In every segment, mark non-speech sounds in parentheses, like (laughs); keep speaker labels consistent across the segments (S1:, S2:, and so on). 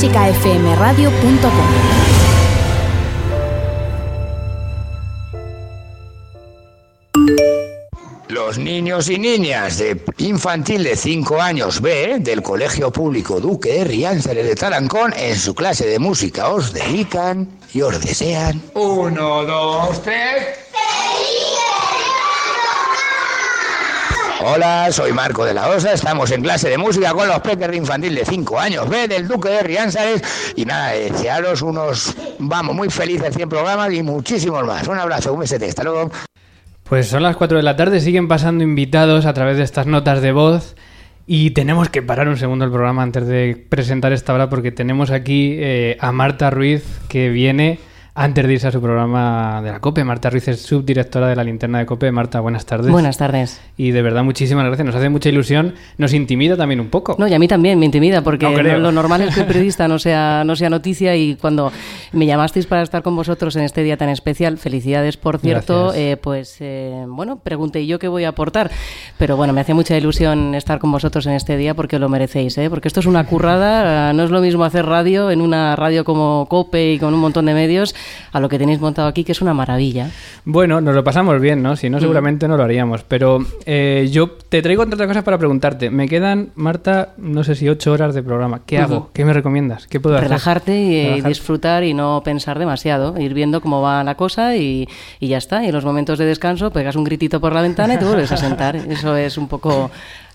S1: musicafmradio.com.
S2: Los niños y niñas de infantil de 5 años B del Colegio Público Duque de Riánzares de Tarancón en su clase de música os dedican y os desean. Uno, dos, tres. Hola, soy Marco de la Osa, estamos en clase de música con los peques de infantil de 5 años B del Duque de Riánzares y nada, desearos unos, vamos, muy felices 100 programas y muchísimos más. Un abrazo, un besete, hasta luego.
S3: Pues son las 4 de la tarde, siguen pasando invitados a través de estas notas de voz y tenemos que parar un segundo el programa antes de presentar esta hora porque tenemos aquí eh, a Marta Ruiz que viene antes de irse a su programa de la COPE. Marta Ruiz es subdirectora de la linterna de COPE. Marta, buenas tardes.
S4: Buenas tardes.
S3: Y de verdad, muchísimas gracias. Nos hace mucha ilusión. Nos intimida también un poco.
S4: No, y a mí también me intimida, porque lo normal es que el (laughs) periodista no sea, no sea noticia. Y cuando me llamasteis para estar con vosotros en este día tan especial, felicidades, por cierto, eh, pues eh, bueno, pregunté yo qué voy a aportar. Pero bueno, me hace mucha ilusión estar con vosotros en este día porque lo merecéis, ¿eh? porque esto es una currada. (laughs) No es lo mismo hacer radio en una radio como COPE y con un montón de medios a lo que tenéis montado aquí, que es una maravilla.
S3: Bueno, nos lo pasamos bien, ¿no? Si no, mm. seguramente no lo haríamos. Pero eh, yo te traigo otra cosa para preguntarte. Me quedan, Marta, no sé si ocho horas de programa. ¿Qué hago? ¿Qué me recomiendas? ¿Qué puedo
S4: Relajarte hacer? y disfrutar y no pensar demasiado. Ir viendo cómo va la cosa y, y ya está. Y en los momentos de descanso pegas un gritito por la ventana y te vuelves a sentar. (laughs) Eso es un poco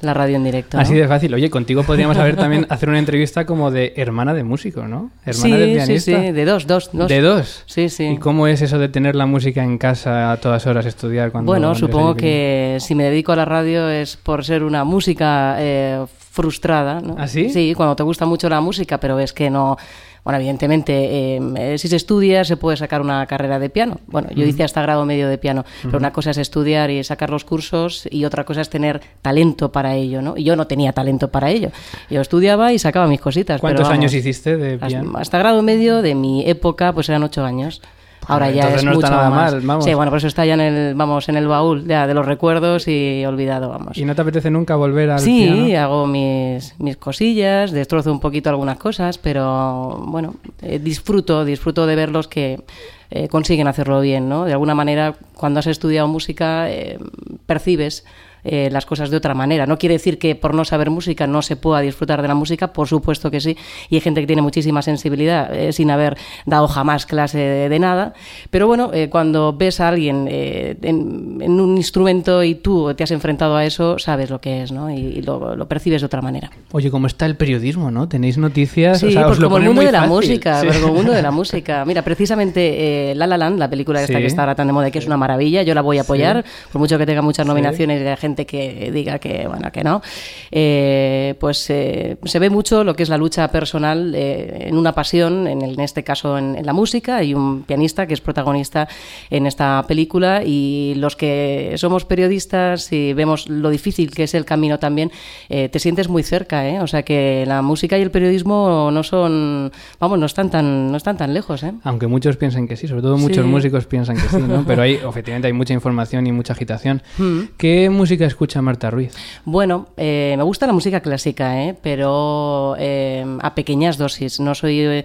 S4: la radio en directo.
S3: Así de fácil. Oye, contigo podríamos haber también (laughs) hacer una entrevista como de hermana de músico, ¿no?
S4: Hermana de pianista. Sí, sí, de dos, dos, dos.
S3: ¿De dos?
S4: Sí, sí.
S3: ¿Y cómo es eso de tener la música en casa a todas horas, estudiar cuando...
S4: Bueno, supongo que si me dedico a la radio es por ser una música eh, frustrada, ¿no?
S3: ¿Ah, sí?
S4: Sí, cuando te gusta mucho la música, pero ves que no bueno, evidentemente, em, eh, si se estudia, se puede sacar una carrera de piano. Bueno, yo hice hasta grado medio de piano, pero una cosa es estudiar y sacar los cursos y otra cosa es tener talento para ello, ¿no? Y yo no tenía talento para ello. Yo estudiaba y sacaba mis cositas.
S3: ¿Cuántos años hiciste de piano?
S4: Hasta, hasta grado medio de mi época, pues eran ocho años. Ahora ya es mucho más. Sí, bueno, por eso está ya en el, vamos, en el baúl ya de los recuerdos y olvidado, vamos.
S3: ¿Y no te apetece nunca volver al
S4: Sí, hago mis, mis cosillas, destrozo un poquito algunas cosas, pero bueno, eh, disfruto, disfruto de verlos que eh, consiguen hacerlo bien, ¿no? De alguna manera, cuando has estudiado música, eh, percibes eh, las cosas de otra manera. No quiere decir que por no saber música no se pueda disfrutar de la música, por supuesto que sí, y hay gente que tiene muchísima sensibilidad eh, sin haber dado jamás clase de, nada, pero bueno, eh, cuando ves a alguien en, un instrumento y tú te has enfrentado a eso, sabes lo que es, ¿no? Y, lo, percibes de otra manera.
S3: Oye, ¿cómo está el periodismo, no? ¿Tenéis noticias?
S4: Sí, pues como el mundo de la música, sí. el mundo de la música. Mira, precisamente La La Land, la película esta que está ahora tan de moda, que es una maravilla, yo la voy a apoyar, por mucho que tenga muchas nominaciones y la gente que diga que, bueno, que no, eh, pues eh, se ve mucho lo que es la lucha personal eh, en una pasión, en, en este caso en, la música, hay un pianista que es protagonista en esta película y los que somos periodistas y vemos lo difícil que es el camino también, te sientes muy cerca, o sea que la música y el periodismo no son, vamos, no están tan, no están tan lejos.
S3: Aunque muchos piensen que sí, sobre todo muchos músicos piensan que sí, ¿no? (laughs) pero hay, efectivamente hay mucha información y mucha agitación. Mm. ¿Qué música escucha Marta Ruiz?
S4: Bueno, eh, me gusta la música clásica, ¿eh? pero eh, a pequeñas dosis. No soy,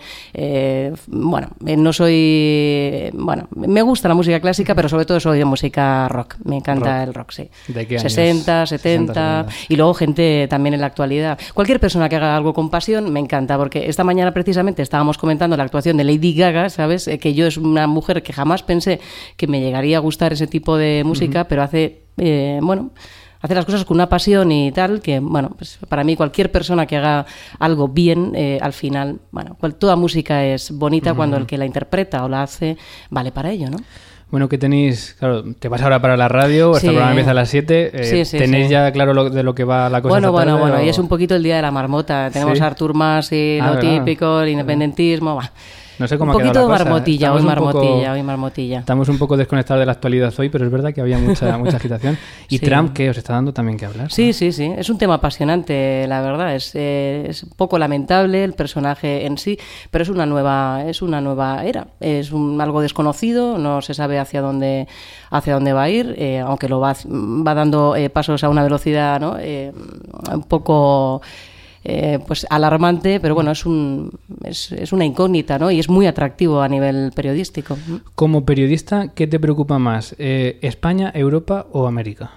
S4: bueno, no soy, bueno, me gusta la música clásica, pero sobre todo soy de música rock. Me encanta el rock, sí.
S3: ¿De qué
S4: 60, 70, y luego gente también en la actualidad. Cualquier persona que haga algo con pasión me encanta, porque esta mañana precisamente estábamos comentando la actuación de Lady Gaga, ¿sabes? que yo es una mujer que jamás pensé que me llegaría a gustar ese tipo de música, pero hace eh, bueno, hacer las cosas con una pasión y tal, que, bueno, pues para mí cualquier persona que haga algo bien, eh, al final, bueno, toda música es bonita cuando el que la interpreta o la hace vale para ello, ¿no?
S3: Bueno, que tenéis, claro, te vas ahora para la radio, sí. programa empieza a las 7, eh, ¿tenéis ya claro de lo que va la cosa?
S4: Bueno, bueno, bueno, y es un poquito el día de la marmota, tenemos a Artur Mas y ah, lo típico, el independentismo, va.
S3: No sé cómo
S4: un poquito
S3: ha
S4: de marmotilla, hoy marmotilla, hoy marmotilla.
S3: Estamos un poco desconectados de la actualidad hoy, pero es verdad que había mucha, (laughs) mucha agitación. Y Trump, que os está dando también que hablar.
S4: Sí, sí, sí. Es un tema apasionante, la verdad. Es, eh, es un poco lamentable el personaje en sí, pero es una nueva, es una nueva era. Es un, algo desconocido, no se sabe hacia dónde, hacia dónde va a ir, eh, aunque lo va, va dando eh, pasos a una velocidad ¿no? un poco eh, pues alarmante, pero bueno, es, un, es, es, una incógnita, ¿no? Y es muy atractivo a nivel periodístico.
S3: Como periodista, ¿qué te preocupa más? Eh, ¿España, Europa o América?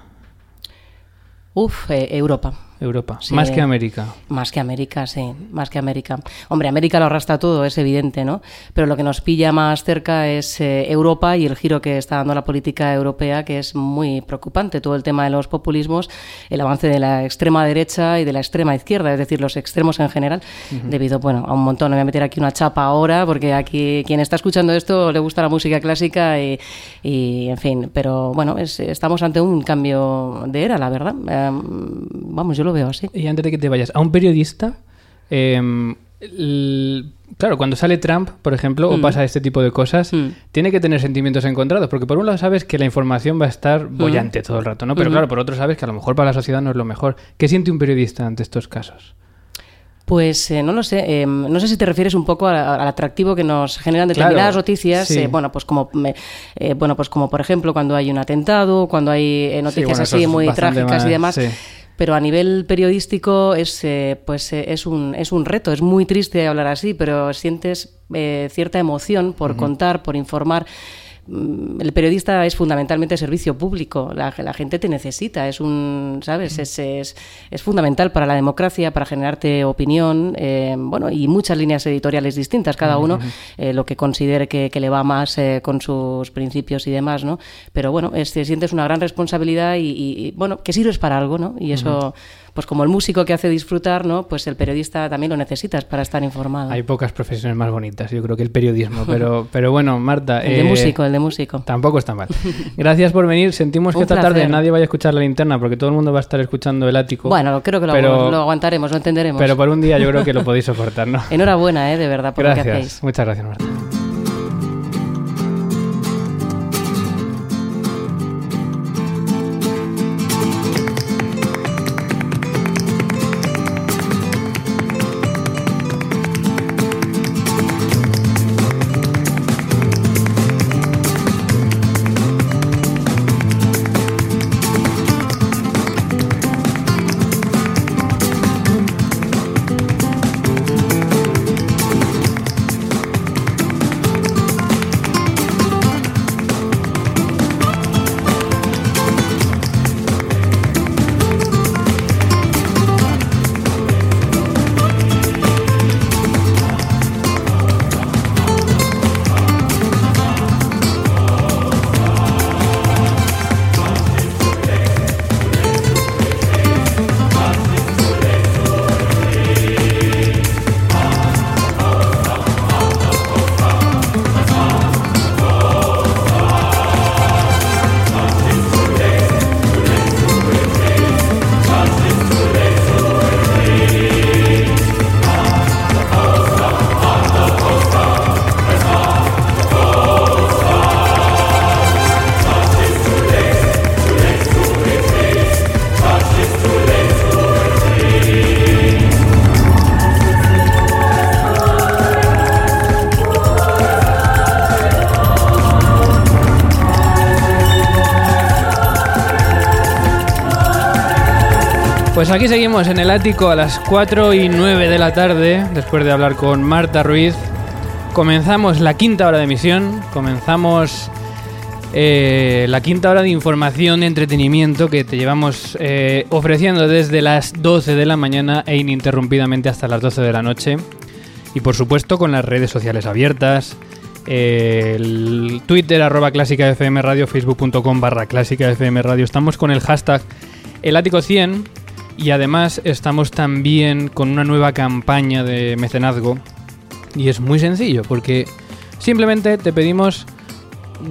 S4: Uf, eh, Europa.
S3: Europa. más que América.
S4: Más que América, sí, más que América. Hombre, América lo arrastra todo, es evidente, ¿no? Pero lo que nos pilla más cerca es eh, Europa y el giro que está dando la política europea, que es muy preocupante. Todo el tema de los populismos, el avance de la extrema derecha y de la extrema izquierda, es decir, los extremos en general, debido, bueno, a un montón. No voy a meter aquí una chapa ahora, porque aquí quien está escuchando esto le gusta la música clásica y, en fin, pero bueno, estamos ante un cambio de era, la verdad. Em, vamos, yo lo veo así.
S3: Y antes de que te vayas, a un periodista, em, claro, cuando sale Trump, por ejemplo, o mm. pasa este tipo de cosas, mm. tiene que tener sentimientos encontrados, porque por un lado sabes que la información va a estar mm. bollante todo el rato, ¿no? Pero claro, por otro sabes que a lo mejor para la sociedad no es lo mejor. ¿Qué siente un periodista ante estos casos?
S4: Pues eh, no lo sé. Em, no sé si te refieres un poco al atractivo que nos generan determinadas noticias. Eh, bueno, pues como eh, bueno, pues como por ejemplo cuando hay un atentado, cuando hay noticias así muy trágicas y demás pero a nivel periodístico es, eh, pues, eh, es, un, es un reto. Es muy triste hablar así, pero sientes eh, cierta emoción por contar, por informar. Mm, el periodista es fundamentalmente servicio público, la, la gente te necesita, es un, ¿sabes? Es, es, es, fundamental para la democracia, para generarte opinión, eh, bueno, y muchas líneas editoriales distintas, cada uno eh, lo que considere que, que le va más eh, con sus principios y demás, ¿no? Pero bueno, es, sientes una gran responsabilidad y, y, bueno, que sirves para algo, ¿no? Y eso pues como el músico que hace disfrutar, ¿no? Pues el periodista también lo necesitas para estar informado.
S3: Hay pocas profesiones más bonitas, yo creo que el periodismo, (laughs) pero, pero bueno, Marta...
S4: el de eh, músico, el de músico.
S3: Tampoco está mal. (laughs) Gracias por venir. Sentimos que esta tarde nadie vaya a escuchar la linterna porque todo el mundo va a estar escuchando el ático.
S4: Bueno, creo que lo, lo aguantaremos, lo entenderemos.
S3: Pero por un día yo creo que lo (laughs) podéis soportar, ¿no?
S4: Enhorabuena, ¿eh? De verdad, por
S3: gracias.
S4: lo que hacéis.
S3: Muchas gracias, Marta. Pues aquí seguimos en el ático a las 4 y 9 de la tarde, después de hablar con Marta Ruiz. Comenzamos la quinta hora de emisión, comenzamos eh, la quinta hora de información y entretenimiento que te llevamos eh, ofreciendo desde las 12 de la mañana e ininterrumpidamente hasta las 12 de la noche. Y por supuesto con las redes sociales abiertas, el Twitter arroba clásica FM radio, facebook.com barra clásica FM radio. Estamos con el hashtag el ático 100 y además estamos también con una nueva campaña de mecenazgo. Y es muy sencillo, porque simplemente te pedimos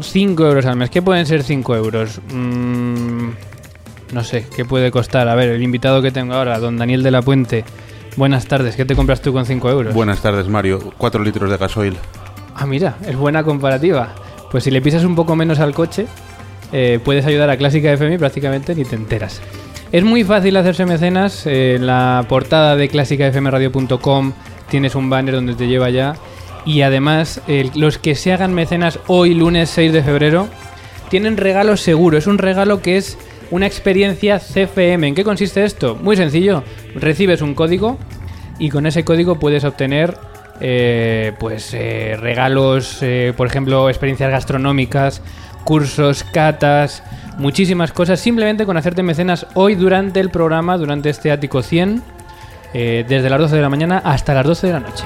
S3: 5 euros al mes. ¿Qué pueden ser 5 euros? Mm, no sé, ¿qué puede costar? A ver, el invitado que tengo ahora, don Daniel de la Puente. Buenas tardes, ¿qué te compras tú con 5 euros?
S1: Buenas tardes, Mario. 4 litros de gasoil.
S3: Ah, mira, es buena comparativa. Pues si le pisas un poco menos al coche, eh, puedes ayudar a Clásica FM y prácticamente ni te enteras. Es muy fácil hacerse mecenas. Eh, en la portada de clásicafmradio.com tienes un banner donde te lleva ya. Y además, los que se hagan mecenas hoy, lunes 6 de febrero, tienen regalo seguro. Es un regalo que es una experiencia CFM. ¿En qué consiste esto? Muy sencillo. Recibes un código y con ese código puedes obtener eh, pues eh, regalos, eh, por ejemplo, experiencias gastronómicas, cursos, catas, muchísimas cosas, simplemente con hacerte mecenas hoy durante el programa, durante este Ático 100, desde las 12 de la mañana hasta las 12 de la noche.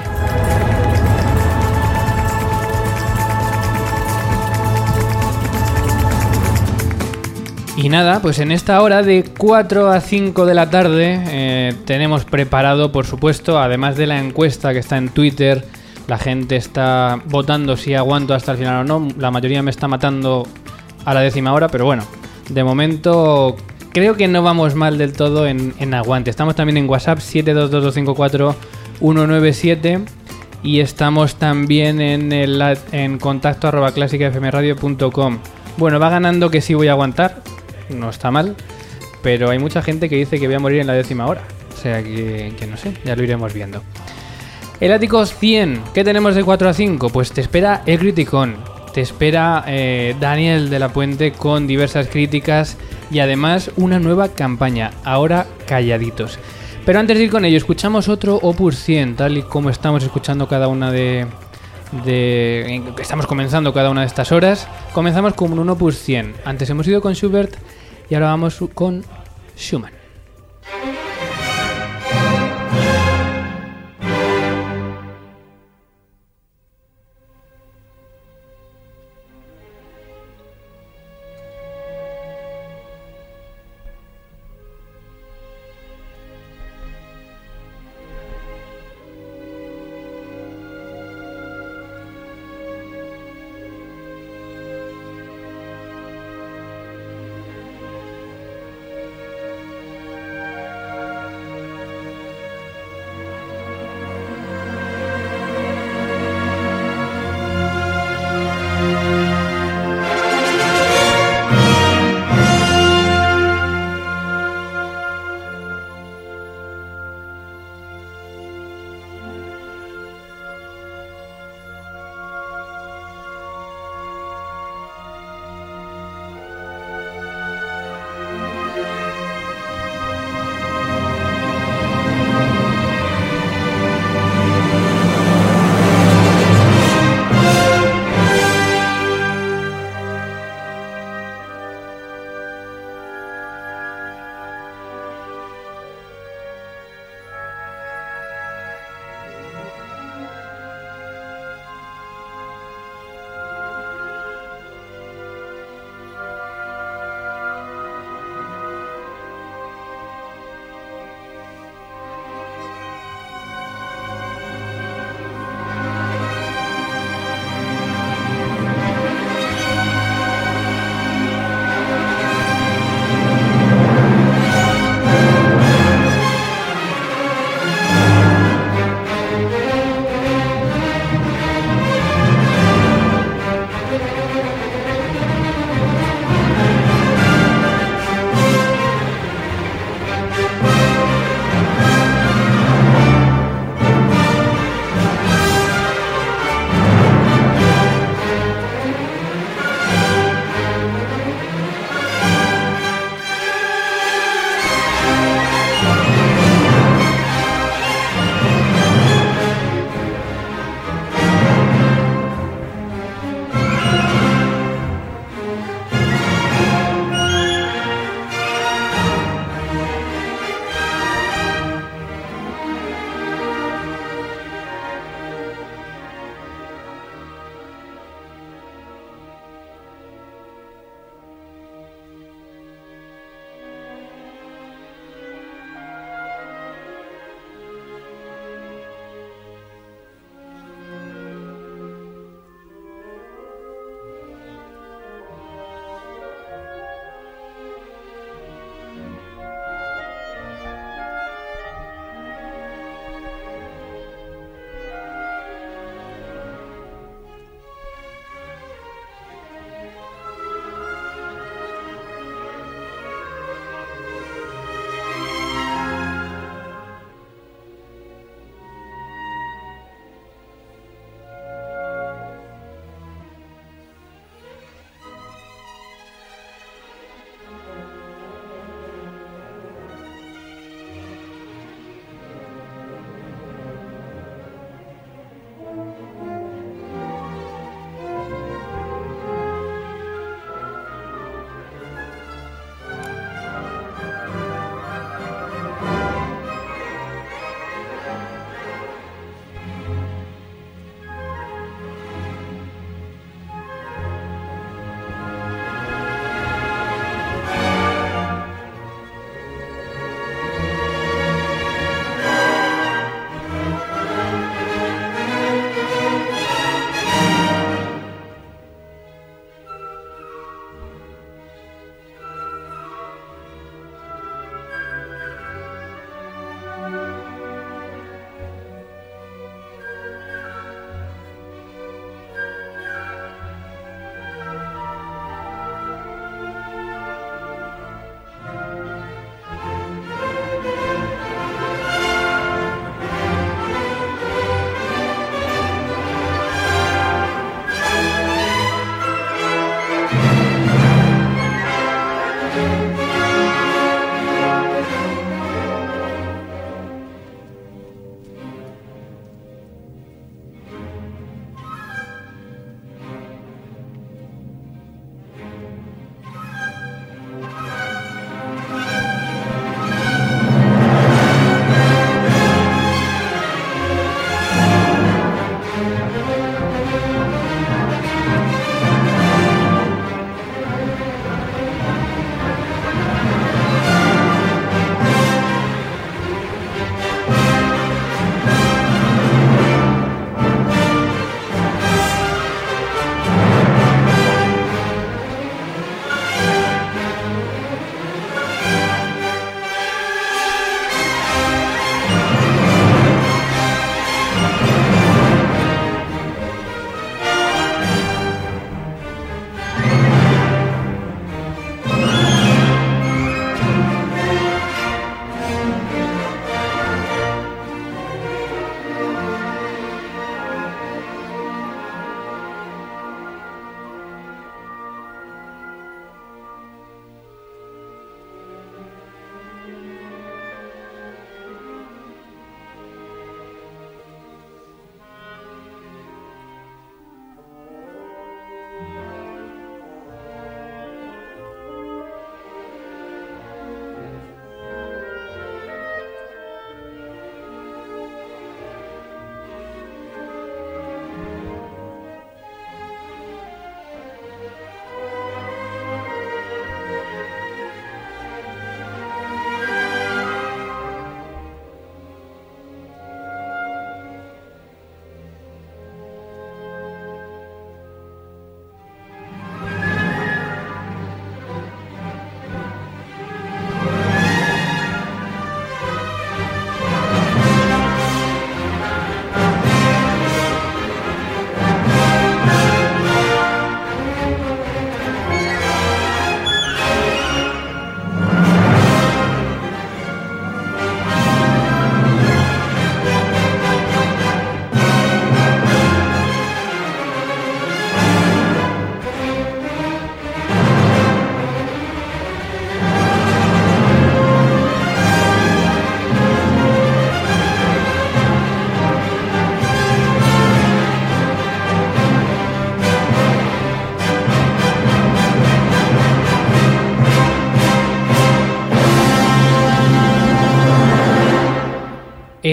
S3: Y nada, pues en esta hora de 4 a 5 de la tarde eh, tenemos preparado, por supuesto, además de la encuesta que está en Twitter, la gente está votando si aguanto hasta el final o no. La mayoría me está matando a la décima hora, pero bueno, de momento creo que no vamos mal del todo en, aguante. Estamos también en WhatsApp 722244197 y estamos también en, el, en contacto arroba clásicafmradio.com. Bueno, va ganando que sí voy a aguantar, no está mal, pero hay mucha gente que dice que voy a morir en la décima hora. O sea que, no sé, ya lo iremos viendo. El ático 100, ¿qué tenemos de 4 a 5? Pues te espera el Criticón, te espera eh, Daniel de la Puente con diversas críticas y además una nueva campaña, ahora calladitos. Pero antes de ir con ello, escuchamos otro Opus 100, tal y como estamos escuchando cada una de, de estamos comenzando cada una de estas horas. Comenzamos con un Opus 100. Antes hemos ido con Schubert y ahora vamos con Schumann.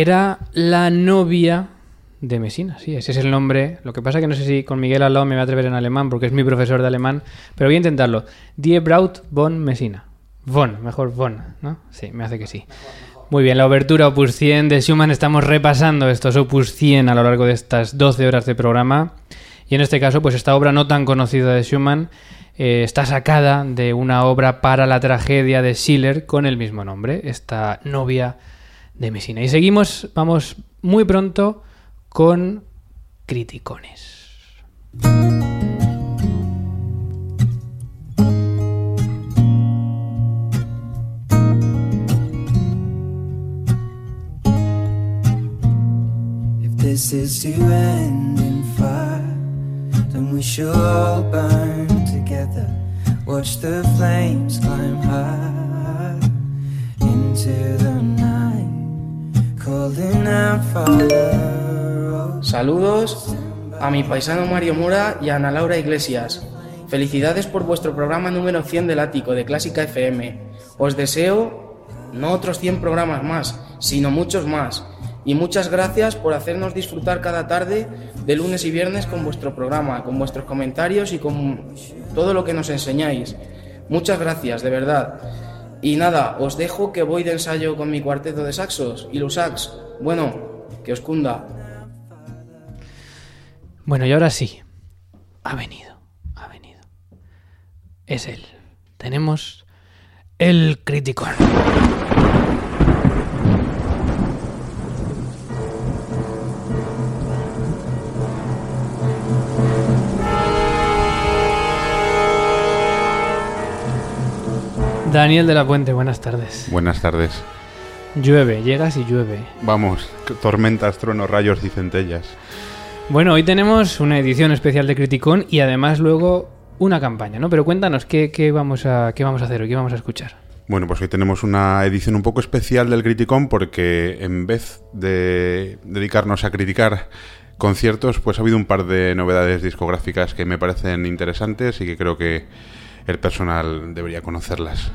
S3: Era la novia de Mesina, sí, ese es el nombre. Lo que pasa que no sé si con Miguel al lado me voy a atrever en alemán, porque es mi profesor de alemán, pero voy a intentarlo. Die Braut von Messina. Von, mejor von, ¿no? Sí, me hace que sí. Muy bien, la obertura Opus 100 de Schumann. Estamos repasando estos Opus 100 a lo largo de estas 12 horas de programa. Y en este caso, pues esta obra no tan conocida de Schumann eh, está sacada de una obra para la tragedia de Schiller con el mismo nombre, esta novia de Messina. Y seguimos, vamos muy pronto con criticones. This is to end in fire, then we shall all burn together. Watch the flames climb high into the night.
S5: Saludos a mi paisano Mario Mora y a Ana Laura Iglesias. Felicidades por vuestro programa número 100 del Ático de Clásica FM. Os deseo no otros 100 programas más, sino muchos más. Y muchas gracias por hacernos disfrutar cada tarde de lunes y viernes con vuestro programa, con vuestros comentarios y con todo lo que nos enseñáis. Muchas gracias, de verdad. Y nada, os dejo que voy de ensayo con mi cuarteto de saxos y los sax. Bueno, que os cunda.
S3: Bueno, y ahora sí. Ha venido, ha venido. Es él. Tenemos el crítico. Daniel de la Puente, buenas tardes.
S1: Buenas tardes.
S3: Llueve, llegas y llueve.
S1: Vamos, tormentas, truenos, rayos y centellas.
S3: Bueno, hoy tenemos una edición especial de Criticón y además luego una campaña, ¿no? Pero cuéntanos, ¿qué, vamos, a, qué vamos a hacer hoy? ¿Qué vamos a escuchar?
S1: Bueno, pues hoy tenemos una edición un poco especial del Criticón porque en vez de dedicarnos a criticar conciertos, pues ha habido un par de novedades discográficas que me parecen interesantes y que creo que el personal debería conocerlas.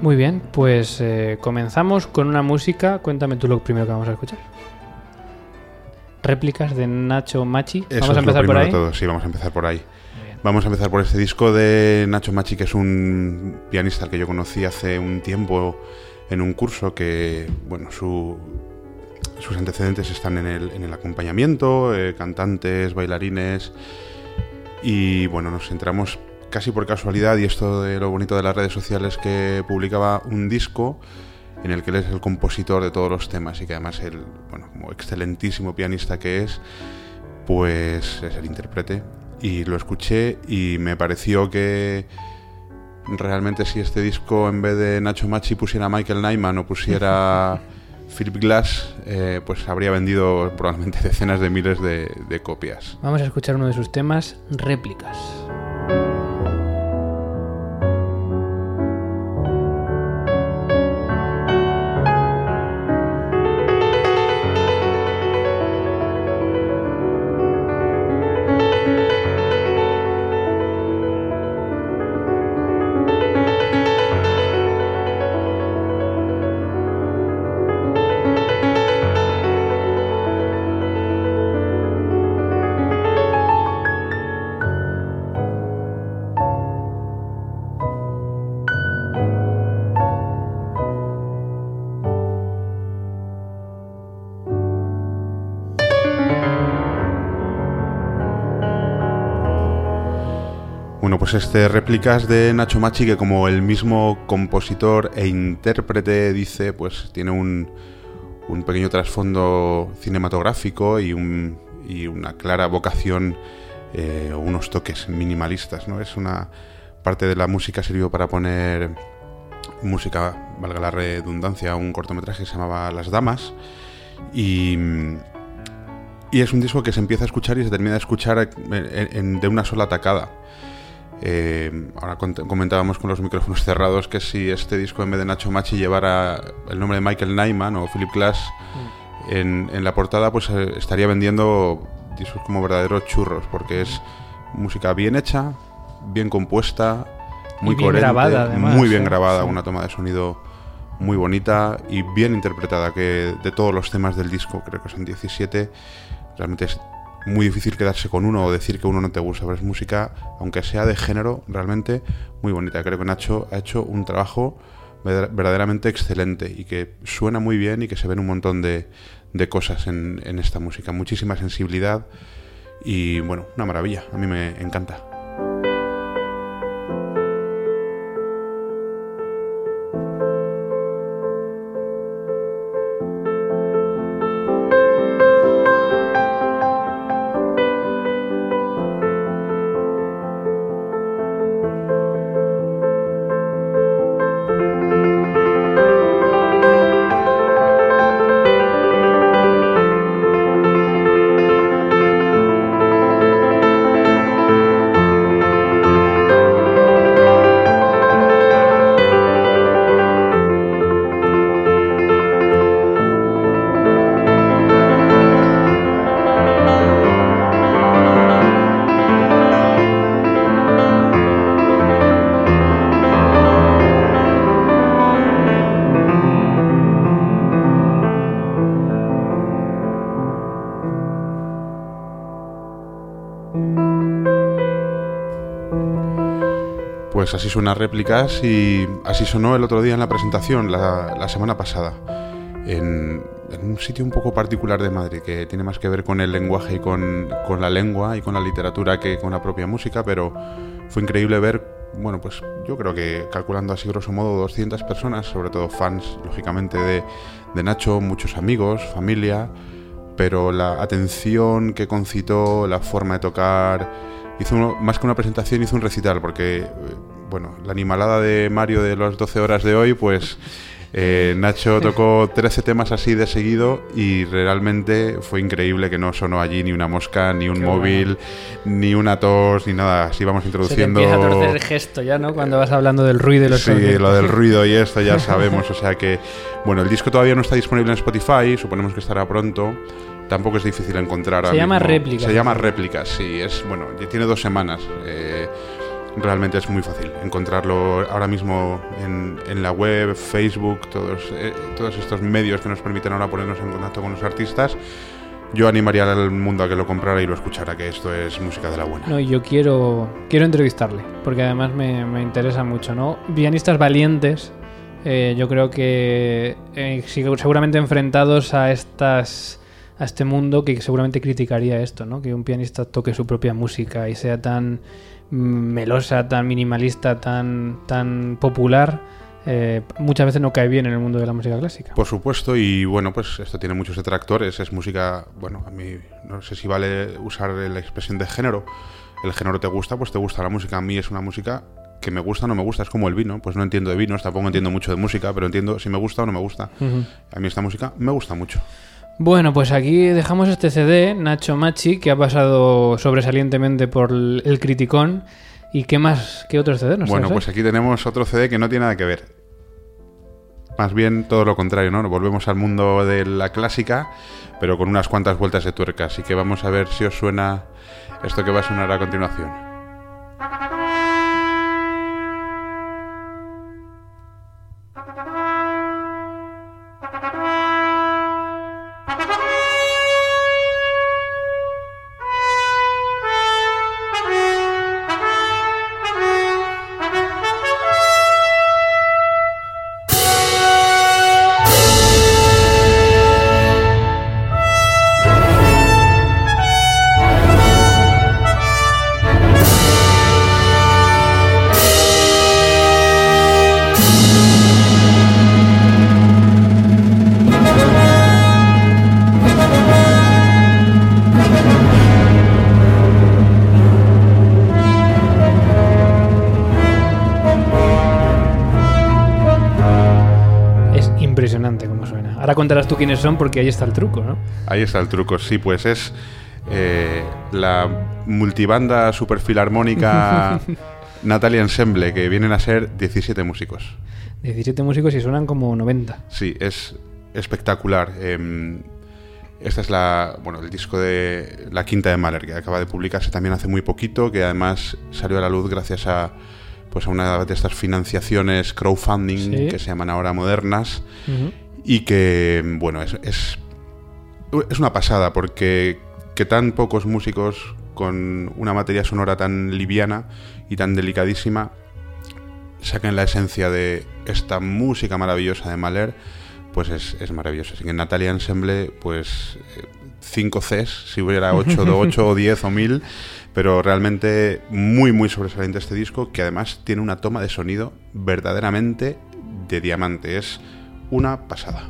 S3: Muy bien, pues eh, comenzamos con una música. Cuéntame tú lo primero que vamos a escuchar réplicas de Nacho Machi.
S1: vamos a empezar por ahí. todo. Sí, vamos a empezar por ahí. Vamos a empezar por este disco de Nacho Machi, que es un pianista que yo conocí hace un tiempo en un curso que, bueno, su, sus antecedentes están en el, en el acompañamiento, eh, cantantes, bailarines. Y bueno, nos entramos casi por casualidad, y esto de lo bonito de las redes sociales, que publicaba un disco en el que él es el compositor de todos los temas y que además el, bueno, como excelentísimo pianista que es, pues es el intérprete. Y lo escuché y me pareció que realmente si este disco en vez de Nacho Machi pusiera Michael Nyman o pusiera (laughs) Philip Glass, eh, pues habría vendido probablemente (laughs) decenas de miles de, de copias.
S3: Vamos a escuchar uno de sus temas, réplicas.
S1: Pues este réplicas de Nacho Machi que como el mismo compositor e intérprete dice, pues tiene un, un pequeño trasfondo cinematográfico y, un, y una clara vocación eh, o unos toques minimalistas, ¿no? Es una parte de la música sirvió para poner música, valga la redundancia, un cortometraje que se llamaba Las Damas y, y es un disco que se empieza a escuchar y se termina de escuchar de una sola tacada. Eh, ahora comentábamos con los micrófonos cerrados que si este disco en vez de Nacho Machi llevara el nombre de Michael Nyman o Philip Glass mm. en, la portada, pues eh, estaría vendiendo discos como verdaderos churros, porque es música bien hecha, bien compuesta, muy
S3: coherente,
S1: muy bien grabada, una toma de sonido muy bonita y bien interpretada, que de todos los temas del disco, creo que son 17, realmente es muy difícil quedarse con uno o decir que uno no te gusta, pero es música, aunque sea de género, realmente muy bonita. Creo que Nacho ha hecho un trabajo verdaderamente excelente y que suena muy bien y que se ven un montón de, de cosas en, en esta música. Muchísima sensibilidad y bueno, una maravilla. A mí me encanta. Así suenan réplicas y así sonó el otro día en la presentación, la, semana pasada, en, un sitio un poco particular de Madrid, que tiene más que ver con el lenguaje y con, la lengua y con la literatura que con la propia música, pero fue increíble ver, bueno, pues yo creo que calculando así grosso modo 200 personas, sobre todo fans, lógicamente, de, de Nacho, muchos amigos, familia, pero la atención que concitó, la forma de tocar, hizo más que una presentación, hizo un recital, porque bueno, la animalada de Mario de las 12 horas de hoy, pues eh, Nacho tocó 13 temas así de seguido y realmente fue increíble que no sonó allí ni una mosca, ni un móvil, ni una tos, ni nada. Así vamos introduciendo.
S3: Se empieza a torcer el gesto ya, ¿no? Cuando vas hablando del ruido y los
S1: Sí, lo del ruido y esto ya (laughs) sabemos. o sea que, bueno, el disco todavía no está disponible en Spotify, suponemos que estará pronto tampoco es difícil encontrar.
S3: Se llama Réplicas.
S1: Se llama Réplicas, sí. Es, bueno, tiene dos semanas. Eh, realmente es muy fácil encontrarlo ahora mismo en, en la web, Facebook, todos, eh, todos estos medios que nos permiten ahora ponernos en contacto con los artistas. Yo animaría al mundo a que lo comprara y lo escuchara, que esto es música de la buena.
S3: No, yo quiero, quiero entrevistarle, porque además me, me interesa mucho, ¿no? Pianistas valientes, eh, yo creo que eh, seguramente enfrentados a estas a este mundo que seguramente criticaría esto, ¿no? Que un pianista toque su propia música y sea tan melosa, tan minimalista, tan, tan popular, eh, muchas veces no cae bien en el mundo de la música clásica.
S1: Por supuesto, y bueno, pues esto tiene muchos detractores, es música, bueno, a mí no sé si vale usar la expresión de género, el género te gusta, pues te gusta la música, a mí es una música que me gusta o no me gusta, es como el vino, pues no entiendo de vinos, tampoco entiendo mucho de música, pero entiendo si me gusta o no me gusta. A mí esta música me gusta mucho.
S3: Bueno, pues aquí dejamos este CD, Nacho Machi, que ha pasado sobresalientemente por el criticón. ¿Y qué más? ¿Qué otro CD nos
S1: Bueno, pues aquí tenemos otro CD que no tiene nada que ver. Más bien todo lo contrario, ¿no? Volvemos al mundo de la clásica, pero con unas cuantas vueltas de tuerca. Así que vamos a ver si os suena esto que va a sonar a continuación.
S3: Contarás tú quiénes son porque ahí está el truco, ¿no?
S1: Ahí está el truco, sí, pues es eh, la multibanda superfilarmónica (laughs) Natalia Ensemble, que vienen a ser 17 músicos.
S3: 17 músicos y suenan como 90.
S1: Sí, es espectacular. Em, este es la, bueno, el disco de La Quinta de Mahler, que acaba de publicarse también hace muy poquito, que además salió a la luz gracias a pues a una de estas financiaciones crowdfunding que se llaman ahora modernas y que, bueno, es, es, es, una pasada porque que tan pocos músicos con una materia sonora tan liviana y tan delicadísima saquen la esencia de esta música maravillosa de Mahler, pues es, es maravilloso. Así que Natalia Ensemble, pues 5 Cs, si hubiera 8, 8 (laughs) o 10 o 1000, pero realmente muy, muy sobresaliente este disco, que además tiene una toma de sonido verdaderamente de diamante. Es una pasada.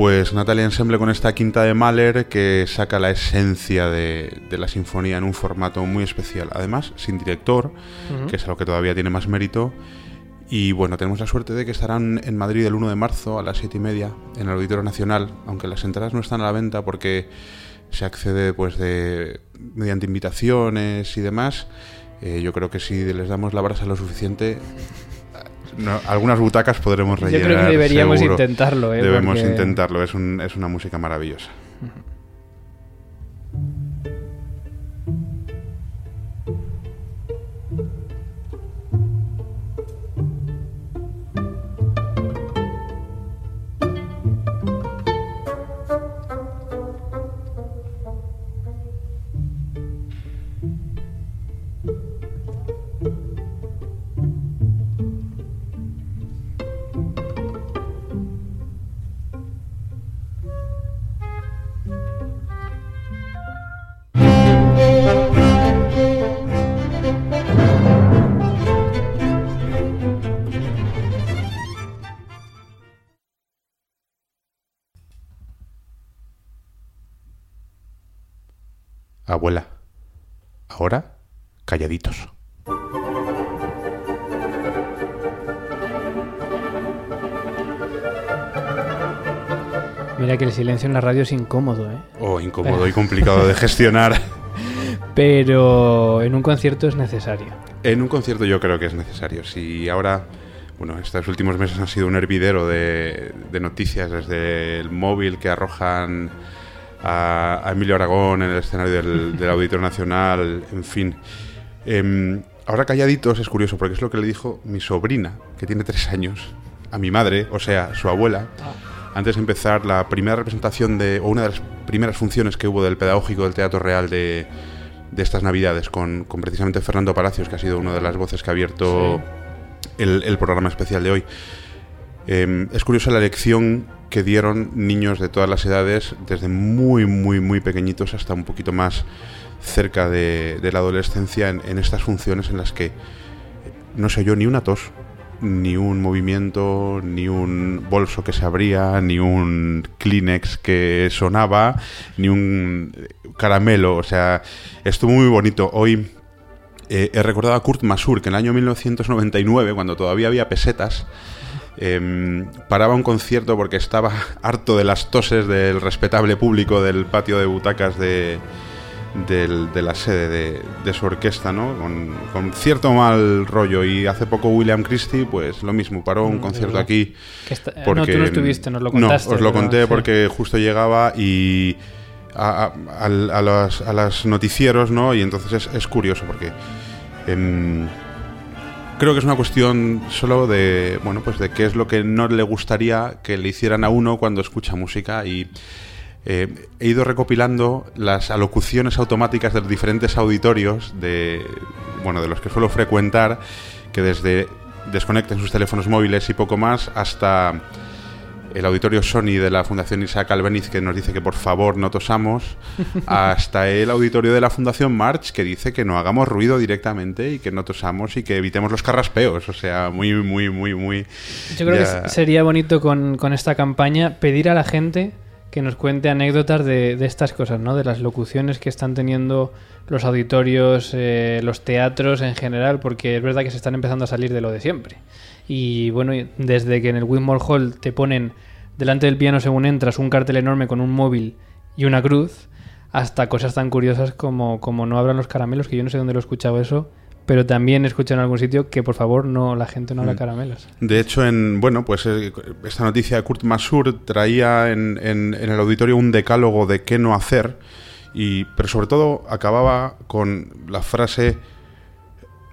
S1: Pues Natalia Ensemble con esta quinta de Mahler que saca la esencia de, la sinfonía en un formato muy especial. Además, sin director, que es algo que todavía tiene más mérito. Y bueno, tenemos la suerte de que estarán en Madrid el 1 de marzo a las 7 y media en el Auditorio Nacional, aunque las entradas no están a la venta porque se accede pues de mediante invitaciones y demás. Eh, yo creo que si les damos la brasa lo suficiente, algunas butacas podremos rellenar.
S3: Yo creo que deberíamos intentarlo. ¿eh?
S1: Debemos intentarlo, es, un, es una música maravillosa. Ahora calladitos.
S3: Mira que el silencio en la radio es incómodo, ¿eh?
S1: Oh, incómodo y complicado de gestionar. (laughs)
S3: Pero en un concierto es necesario.
S1: En un concierto yo creo que es necesario. Si ahora, bueno, estos últimos meses han sido un hervidero de, de noticias desde el móvil que arrojan a, Emilio Aragón en el escenario del, del Auditorio Nacional, en fin. Em, ahora calladitos es curioso porque es lo que le dijo mi sobrina, que tiene tres años, a mi madre, o sea, su abuela, ah. antes de empezar la primera representación de, o una de las primeras funciones que hubo del Pedagógico del Teatro Real de, de estas Navidades, con, con, precisamente Fernando Palacios, que ha sido una de las voces que ha abierto el, el, programa especial de hoy. Em, es curiosa la lección que dieron niños de todas las edades, desde muy, muy, muy pequeñitos hasta un poquito más cerca de, la adolescencia, en, estas funciones en las que no se oyó ni una tos, ni un movimiento, ni un bolso que se abría, ni un Kleenex que sonaba, ni un caramelo. O sea, estuvo muy bonito. Hoy eh, he recordado a Kurt Masur que en el año 1999, cuando todavía había pesetas, Em, paraba un concierto porque estaba (laughs) harto de las toses del respetable público del patio de butacas de, la sede de, su orquesta, ¿no? Con, cierto mal rollo. Y hace poco William Christie, pues lo mismo, paró un mm, concierto aquí.
S3: porque, no, tú no estuviste, nos lo contaste.
S1: No, os lo conté porque justo llegaba y a, los, noticieros, ¿no? Y entonces es, curioso porque... Em, creo que es una cuestión solo de, bueno, pues de qué es lo que no le gustaría que le hicieran a uno cuando escucha música. Y eh, he ido recopilando las alocuciones automáticas de los diferentes auditorios de, bueno, de los que suelo frecuentar, que desde desconecten sus teléfonos móviles y poco más hasta el auditorio Sony de la Fundación Isaac Albeniz que nos dice que por favor no tosamos, (laughs) hasta el auditorio de la Fundación March que dice que no hagamos ruido directamente y que no tosamos y que evitemos los carraspeos. O sea, muy, muy, muy, muy...
S3: Yo creo que sería bonito con, con, esta campaña pedir a la gente que nos cuente anécdotas de, de, estas cosas, ¿no? De las locuciones que están teniendo los auditorios, eh, los teatros en general, porque es verdad que se están empezando a salir de lo de siempre. Y bueno, desde que en el Whitmore Hall te ponen delante del piano según entras un cartel enorme con un móvil y una cruz, hasta cosas tan curiosas como, como no abran los caramelos, que yo no sé dónde lo he escuchado eso, pero también he escuchado en algún sitio que por favor no la gente no habla mm. caramelos.
S1: De hecho, en bueno, pues eh, esta noticia de Kurt Masur traía en, en, en, el auditorio un decálogo de qué no hacer, y, pero sobre todo acababa con la frase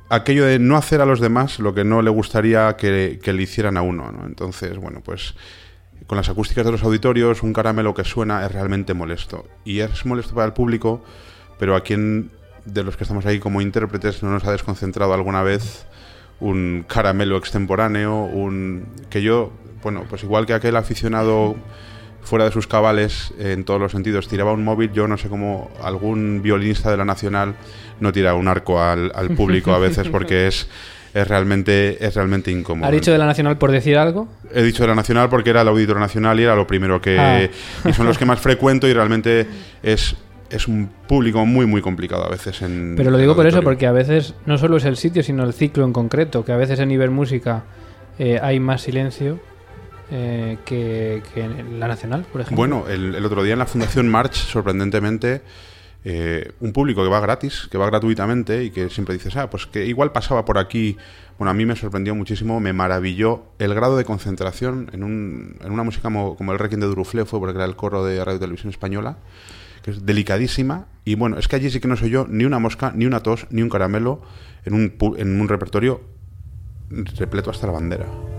S1: aquello de no hacer a los demás lo que no le gustaría que, le hicieran a uno. ¿no? Entonces, bueno, pues con las acústicas de los auditorios, un caramelo que suena es realmente molesto. Y es molesto para el público, pero a quien de los que estamos ahí como intérpretes no nos ha desconcentrado alguna vez un caramelo extemporáneo, un que yo, bueno, pues igual que aquel aficionado fuera de sus cabales en todos los sentidos, tiraba un móvil, yo no sé cómo algún violinista de la Nacional no tira un arco al, público a veces porque es (laughs) es realmente, es realmente incómodo.
S3: ¿Ha dicho de la Nacional por decir algo?
S1: He dicho de la Nacional porque era el auditor nacional y era lo primero que... Ah. Y son los que más frecuento y realmente es, es un público muy, muy complicado a veces en...
S3: Pero lo digo por eso, porque a veces no solo es el sitio, sino el ciclo en concreto, que a veces en nivel música eh, hay más silencio eh, que, en la Nacional, por ejemplo.
S1: Bueno, el, el otro día en la Fundación March, sorprendentemente... Eh, un público que va gratis, que va gratuitamente y que siempre dices, ah, pues que igual pasaba por aquí. Bueno, a mí me sorprendió muchísimo, me maravilló el grado de concentración en, un, en una música como, el Requiem de Duruflé, fue porque era el coro de Radio Televisión Española, que es delicadísima. Y bueno, es que allí sí que no soy yo ni una mosca, ni una tos, ni un caramelo en un, en un repertorio repleto hasta la bandera.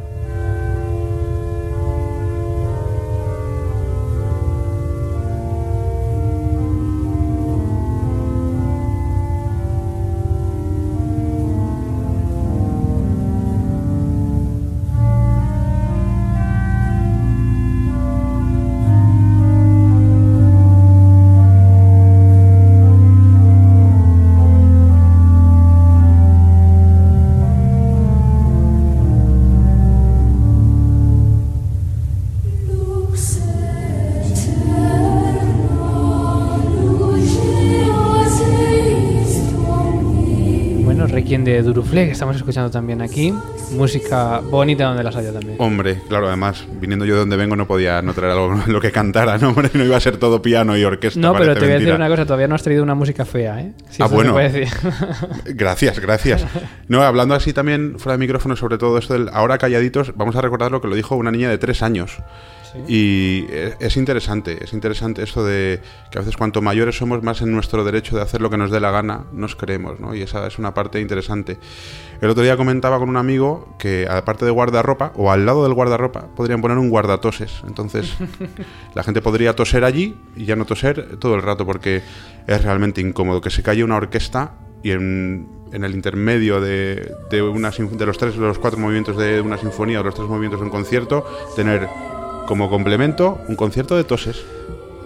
S3: Que estamos escuchando también aquí. Música bonita donde las haya también.
S1: Hombre, claro, además, viniendo yo de donde vengo no podía no traer algo (laughs) lo que cantara, ¿no? Hombre, no iba a ser todo piano y orquesta.
S3: No, pero te voy a decir una cosa, todavía no has traído una música fea, ¿eh?
S1: ah, bueno. (laughs) gracias, gracias. (laughs) No, hablando así también fuera de micrófono sobre todo esto del ahora calladitos, vamos a recordar lo que lo dijo una niña de tres años. Y es interesante, es interesante esto de que a veces cuanto mayores somos, más en nuestro derecho de hacer lo que nos dé la gana, nos creemos, ¿no? Y esa es una parte interesante. El otro día comentaba con un amigo que aparte de guardarropa, o al lado del guardarropa, podrían poner un guardatoses. Entonces, (laughs) la gente podría toser allí y ya no toser todo el rato porque es realmente incómodo que se calle una orquesta y en, el intermedio de, de, una, de los tres los cuatro movimientos de una sinfonía o los tres movimientos de un concierto, tener como complemento, un concierto de toses.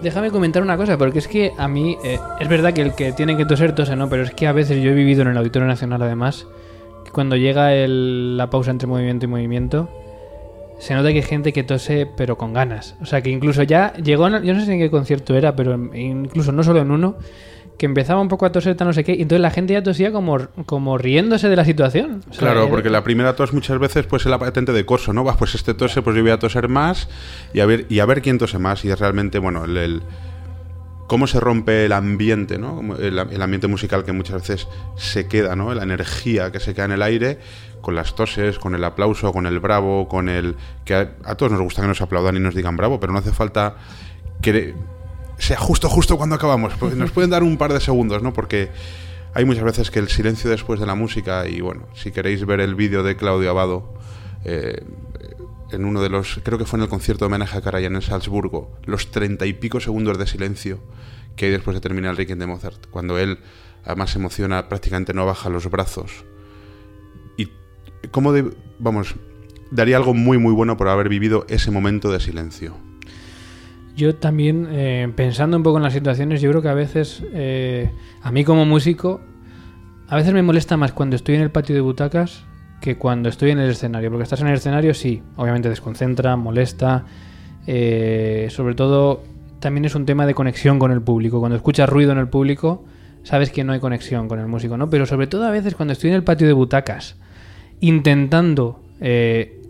S3: Déjame comentar una cosa, porque es que a mí eh, es verdad que el que tiene que toser tose, ¿no? Pero es que a veces yo he vivido en el Auditorio Nacional además, que cuando llega la pausa entre movimiento y movimiento, se nota que hay gente que tose pero con ganas. O sea, que incluso ya llegó, yo no sé en qué concierto era, pero incluso no solo en uno, que empezaba un poco a toser, no sé qué, y entonces la gente ya tosía como, como riéndose de la situación.
S1: claro, porque la primera tos muchas veces pues es la patente de corso, ¿no? pues este tose, pues yo voy a toser más y a ver, y a ver quién tose más. Y es realmente, bueno, el, cómo se rompe el ambiente, ¿no? El, ambiente musical que muchas veces se queda, ¿no? La energía que se queda en el aire con las toses, con el aplauso, con el bravo, con el... que a, a todos nos gusta que nos aplaudan y nos digan bravo, pero no hace falta que sea justo, justo cuando acabamos. Nos pueden dar un par de segundos, ¿no? Porque hay muchas veces que el silencio después de la música, y bueno, si queréis ver el vídeo de Claudio Abado, eh, en uno de los, creo que fue en el concierto de homenaje a Karajan en Salzburgo, los treinta y pico segundos de silencio que hay después de terminar el Requiem de Mozart, cuando él además se emociona, prácticamente no baja los brazos. Y cómo de, vamos, daría algo muy muy bueno por haber vivido ese momento de silencio.
S3: Yo también, eh, pensando un poco en las situaciones, yo creo que a veces, eh, a mí como músico, a veces me molesta más cuando estoy en el patio de butacas que cuando estoy en el escenario. Porque estás en el escenario, sí, obviamente desconcentra, molesta. Eh, sobre todo, también es un tema de conexión con el público. Cuando escuchas ruido en el público, sabes que no hay conexión con el músico, ¿no? Pero sobre todo a veces cuando estoy en el patio de butacas, intentando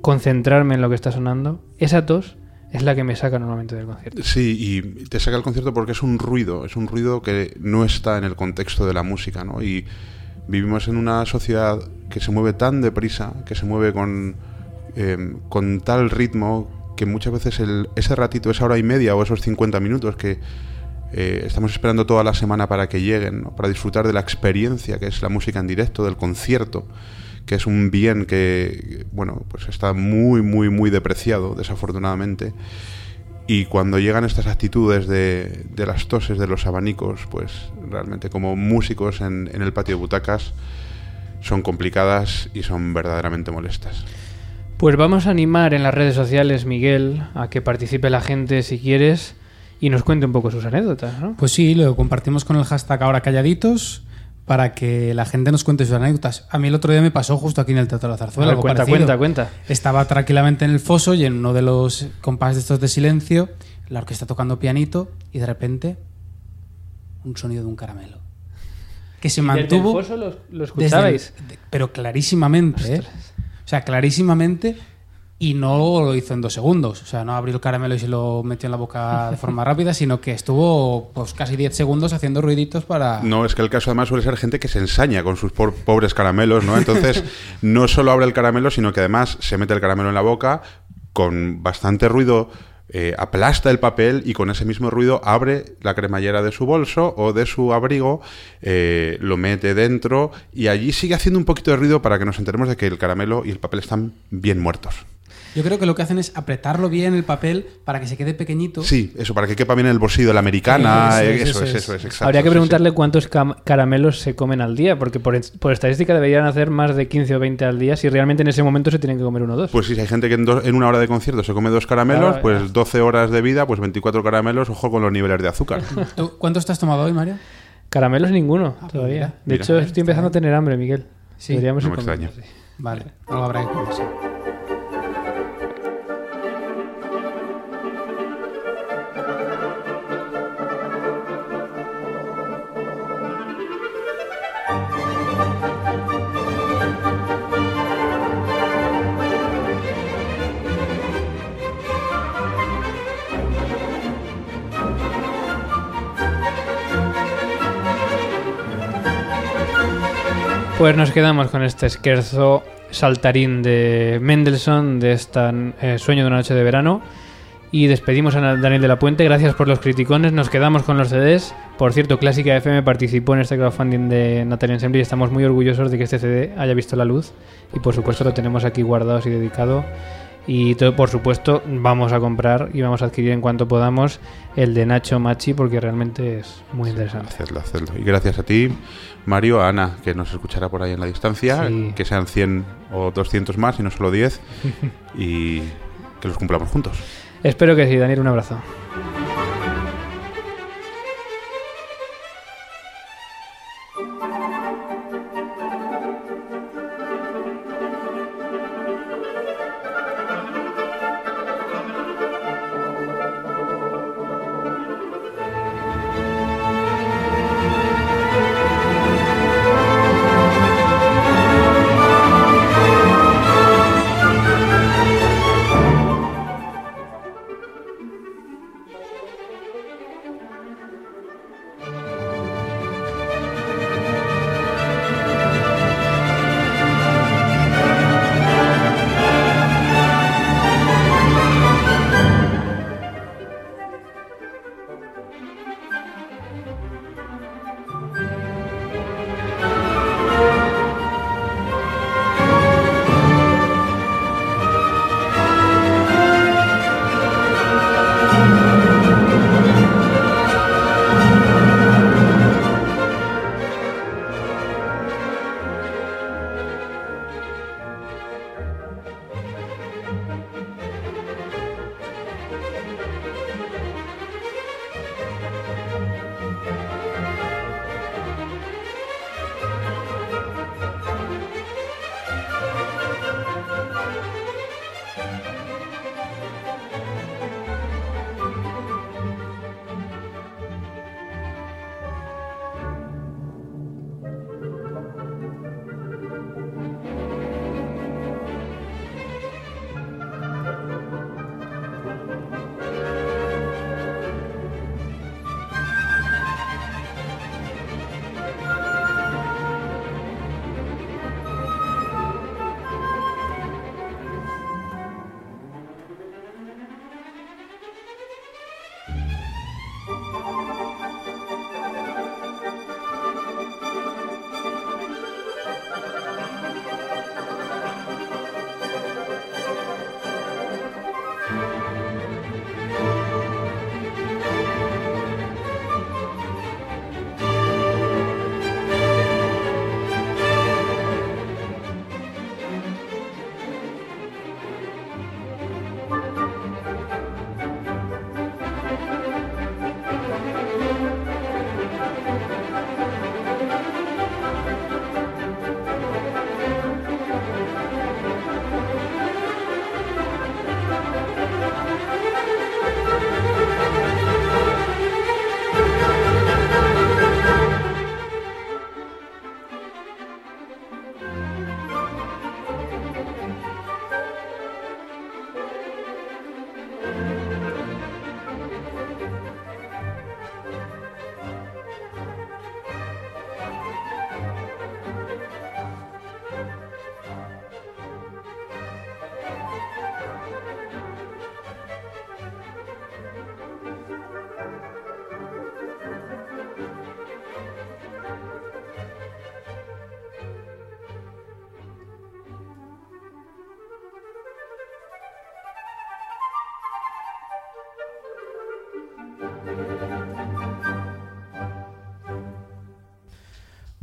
S3: concentrarme en lo que está sonando, esa tos es la que me saca normalmente del concierto.
S1: Sí, y te saca el concierto porque es un ruido, es un ruido que no está en el contexto de la música, ¿no? Y vivimos en una sociedad que se mueve tan deprisa, que se mueve con, eh, con tal ritmo, que muchas veces el, ese ratito, esa hora y media o esos 50 minutos que eh, estamos esperando toda la semana para que lleguen, para disfrutar de la experiencia que es la música en directo, del concierto, que es un bien que, bueno, pues está muy, muy, muy depreciado, desafortunadamente. Y cuando llegan estas actitudes de, de las toses, de los abanicos, pues realmente como músicos en, en el patio de butacas son complicadas y son verdaderamente molestas.
S3: Pues vamos a animar en las redes sociales, Miguel, a que participe la gente si quieres y nos cuente un poco sus anécdotas, ¿no?
S6: Pues sí, lo compartimos con el hashtag ahora calladitos para que la gente nos cuente sus anécdotas. A mí el otro día me pasó justo aquí en el Teatro de la Zarzuela.
S3: cuenta, cuenta, cuenta.
S6: Estaba tranquilamente en el foso y en uno de los compases de estos de silencio, la orquesta tocando pianito y de repente un sonido de un caramelo. Que se mantuvo.
S3: ¿Desde el foso lo, escuchabais?
S6: pero clarísimamente, ¿eh? O sea, clarísimamente y no lo hizo en dos segundos. O sea, no abrió el caramelo y se lo metió en la boca de forma (laughs) rápida, sino que estuvo pues casi 10 segundos haciendo ruiditos para...
S1: No, es que el caso además suele ser gente que se ensaña con sus pobres caramelos, ¿no? Entonces, (laughs) no solo abre el caramelo, sino que además se mete el caramelo en la boca con bastante ruido. Eh, aplasta el papel y con ese mismo ruido abre la cremallera de su bolso o de su abrigo, eh, lo mete dentro y allí sigue haciendo un poquito de ruido para que nos enteremos de que el caramelo y el papel están bien muertos.
S6: Yo creo que lo que hacen es apretarlo bien el papel para que se quede pequeñito.
S1: Sí, eso, para que quepa bien en el bolsillo de la americana. eso, es, eso, es, exacto.
S3: Habría que preguntarle cuántos caramelos se comen al día, porque por, estadística deberían hacer más de 15 o 20 al día si realmente en ese momento se tienen que comer uno o dos.
S1: Pues sí, si hay gente que en, una hora de concierto se come dos caramelos, pues 12 horas de vida, pues 24 caramelos, ojo con los niveles de azúcar.
S6: ¿Cuántos te has tomado hoy, Mario?
S3: Caramelos ninguno, ah, pues todavía. de hecho, estoy empezando a tener hambre, Miguel.
S6: Sí,
S3: Deberíamos
S1: no me extraña.
S6: Vale, algo habrá que comer.
S3: Pues nos quedamos con este esquerzo saltarín de Mendelssohn de este Sueño de una noche de verano. Y despedimos a Daniel de la Puente. Gracias por los criticones. Nos quedamos con los CDs. Por cierto, Clásica FM participó en este crowdfunding de Natalia Ensemble y estamos muy orgullosos de que este CD haya visto la luz. Y por supuesto lo tenemos aquí guardado y dedicado y todo, por supuesto, vamos a comprar y vamos a adquirir en cuanto podamos el de Nacho Machi porque realmente es muy interesante.
S1: Hacerlo, hacerlo. Y gracias a ti, Mario, a Ana, que nos escuchará por ahí en la distancia, que sean 100 o 200 más y no solo 10, (laughs) y que los cumplamos juntos.
S3: Espero que sí, Daniel, un abrazo.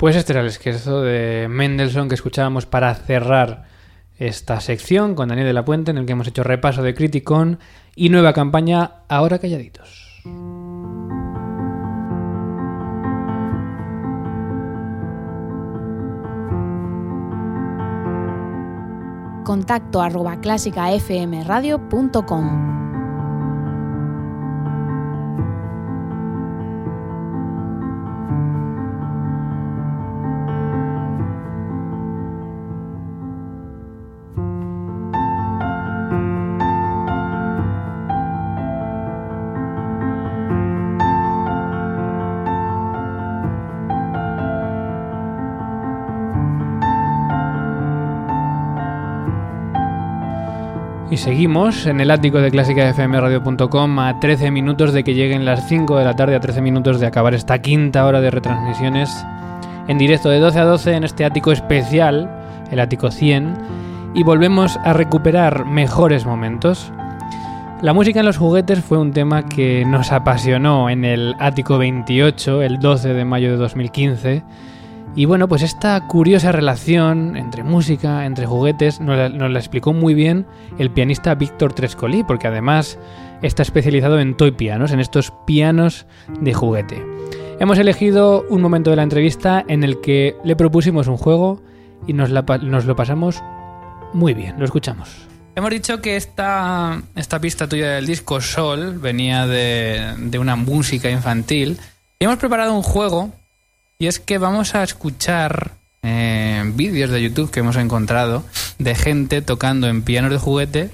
S3: Pues este era el esquerzo de Mendelssohn que escuchábamos para cerrar esta sección con Daniel de la Puente en el que hemos hecho repaso de Criticón y nueva campaña Ahora Calladitos.
S7: Contacto arroba
S3: seguimos en el ático de clásicafmradio.com a 13 minutos de que lleguen las 5 de la tarde, a 13 minutos de acabar esta quinta hora de retransmisiones en directo de 12 a 12 en este ático especial, el ático 100, y volvemos a recuperar mejores momentos. La música en los juguetes fue un tema que nos apasionó en el ático 28, el 12 de mayo de 2015 y bueno, pues esta curiosa relación entre música, entre juguetes, nos la, explicó muy bien el pianista Víctor Trescolí, porque además está especializado en toy pianos, en estos pianos de juguete. Hemos elegido un momento de la entrevista en el que le propusimos un juego y nos, lo pasamos muy bien. Lo escuchamos. Hemos dicho que esta, esta pista tuya del disco Sol venía de, de una música infantil. Y hemos preparado un juego y es que vamos a escuchar eh, vídeos de YouTube que hemos encontrado de gente tocando en pianos de juguete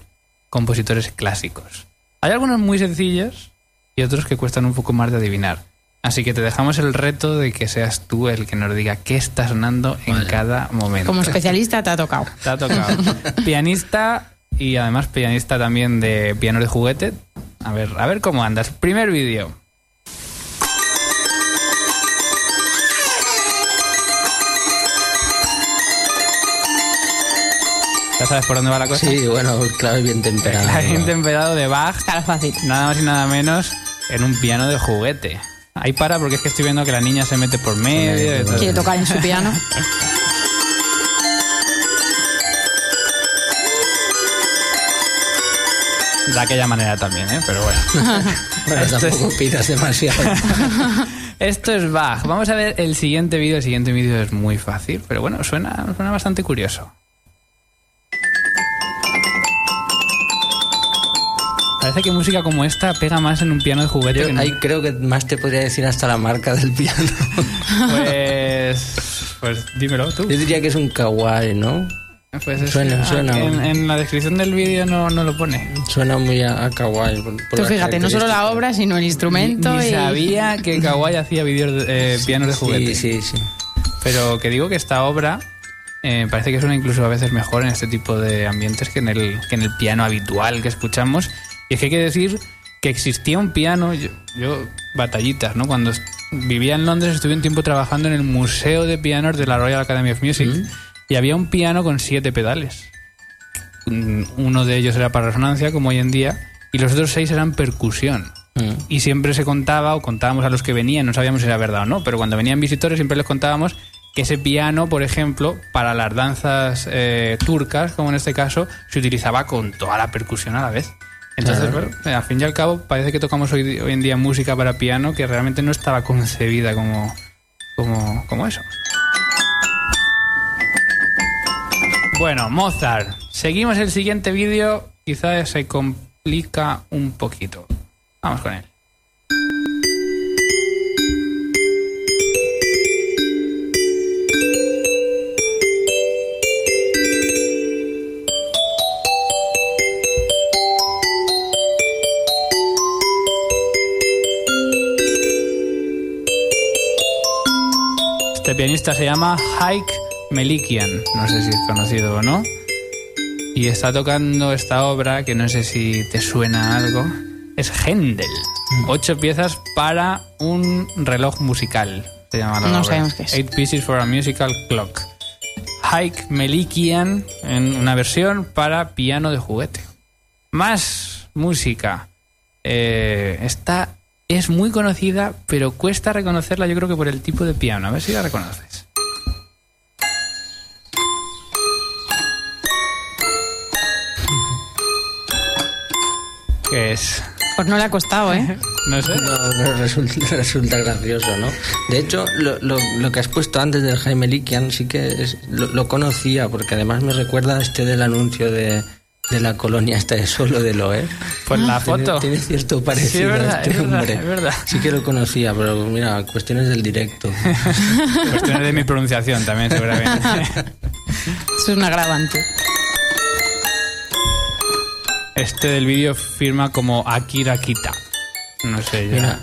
S3: compositores clásicos. Hay algunos muy sencillos y otros que cuestan un poco más de adivinar. Así que te dejamos el reto de que seas tú el que nos diga qué está sonando en cada momento.
S4: Como especialista te ha tocado.
S3: Te ha tocado. (laughs) pianista y además pianista también de piano de juguete. A ver, a ver cómo andas. Primer vídeo. ¿Ya sabes por dónde va la cosa?
S8: Sí, bueno, clave bien temperado.
S3: Clave bien temperado de Bach.
S4: Está fácil.
S3: Nada más y nada menos en un piano de juguete. Ahí para porque es que estoy viendo que la niña se mete por medio.
S4: Quiere tocar en su piano. (laughs)
S3: de aquella manera también, ¿eh? Pero bueno. (laughs)
S8: bueno (laughs) tampoco pidas demasiado.
S3: Esto es Bach. Vamos a ver el siguiente vídeo. El siguiente vídeo es muy fácil, pero bueno, suena, suena bastante curioso. Parece que música como esta pega más en un piano de juguete.
S8: Yo ahí creo que más te podría decir hasta la marca del piano. (laughs)
S3: Pues, pues dímelo tú.
S8: Yo diría que es un kawaii, ¿no?
S3: Pues suena, ah, suena. En, la descripción del vídeo no, no, lo pone.
S8: Suena muy a, kawaii.
S4: Tú fíjate, no solo la obra, sino el instrumento.
S3: Ni, sabía que kawaii hacía vídeos eh, pianos de juguete.
S8: Sí, sí, sí.
S3: Pero que digo que esta obra eh, parece que suena incluso a veces mejor en este tipo de ambientes que en el, que en el piano habitual que escuchamos y es que hay que decir que existía un piano, yo, batallitas, ¿no? Cuando vivía en Londres estuve un tiempo trabajando en el Museo de Pianos de la Royal Academy of Music y había un piano con siete pedales. Mm, uno de ellos era para resonancia, como hoy en día, y los otros seis eran percusión. Mm. Y siempre se contaba, o contábamos a los que venían, no sabíamos si era verdad o no, pero cuando venían visitores siempre les contábamos que ese piano, por ejemplo, para las danzas eh, turcas, como en este caso, se utilizaba con toda la percusión a la vez. Entonces, bueno, al fin y al cabo, parece que tocamos hoy, hoy en día música para piano que realmente no estaba concebida como, como, como eso. Bueno, Mozart. Seguimos el siguiente vídeo. Quizás se complica un poquito. Vamos con él. Este pianista se llama Haik Melikian, no sé si es conocido o no. Y está tocando esta obra que no sé si te suena algo. Es Händel. Mm. Ocho piezas para un reloj musical. Se llama la
S4: no
S3: obra.
S4: sabemos qué es.
S3: Eight pieces for a musical clock. Haik Melikian en una versión para piano de juguete. Más música. Eh, está es muy conocida, pero cuesta reconocerla yo creo que por el tipo de piano. A ver si la reconoces. ¿Qué es?
S9: Pues no le ha costado, ¿eh? (laughs)
S3: No sé.
S8: No, resulta, (laughs) resulta, gracioso, ¿no? De hecho, lo, lo, que has puesto antes del Jaime Likian sí que es, lo, lo, conocía, porque además me recuerda a este del anuncio de de la colonia esta de solo de Loe.
S3: Pues la
S8: Tiene-
S3: foto.
S8: Tiene, cierto parecido
S3: Sí, es verdad,
S8: a este
S3: es verdad,
S8: hombre.
S3: es verdad.
S8: Sí que lo conocía, pero mira, cuestiones del directo. (laughs)
S3: Cuestiones de mi pronunciación también, seguramente. (laughs)
S9: Eso es un agravante.
S3: Este del vídeo firma como Akira Kita. No sé, ya.
S8: Mira,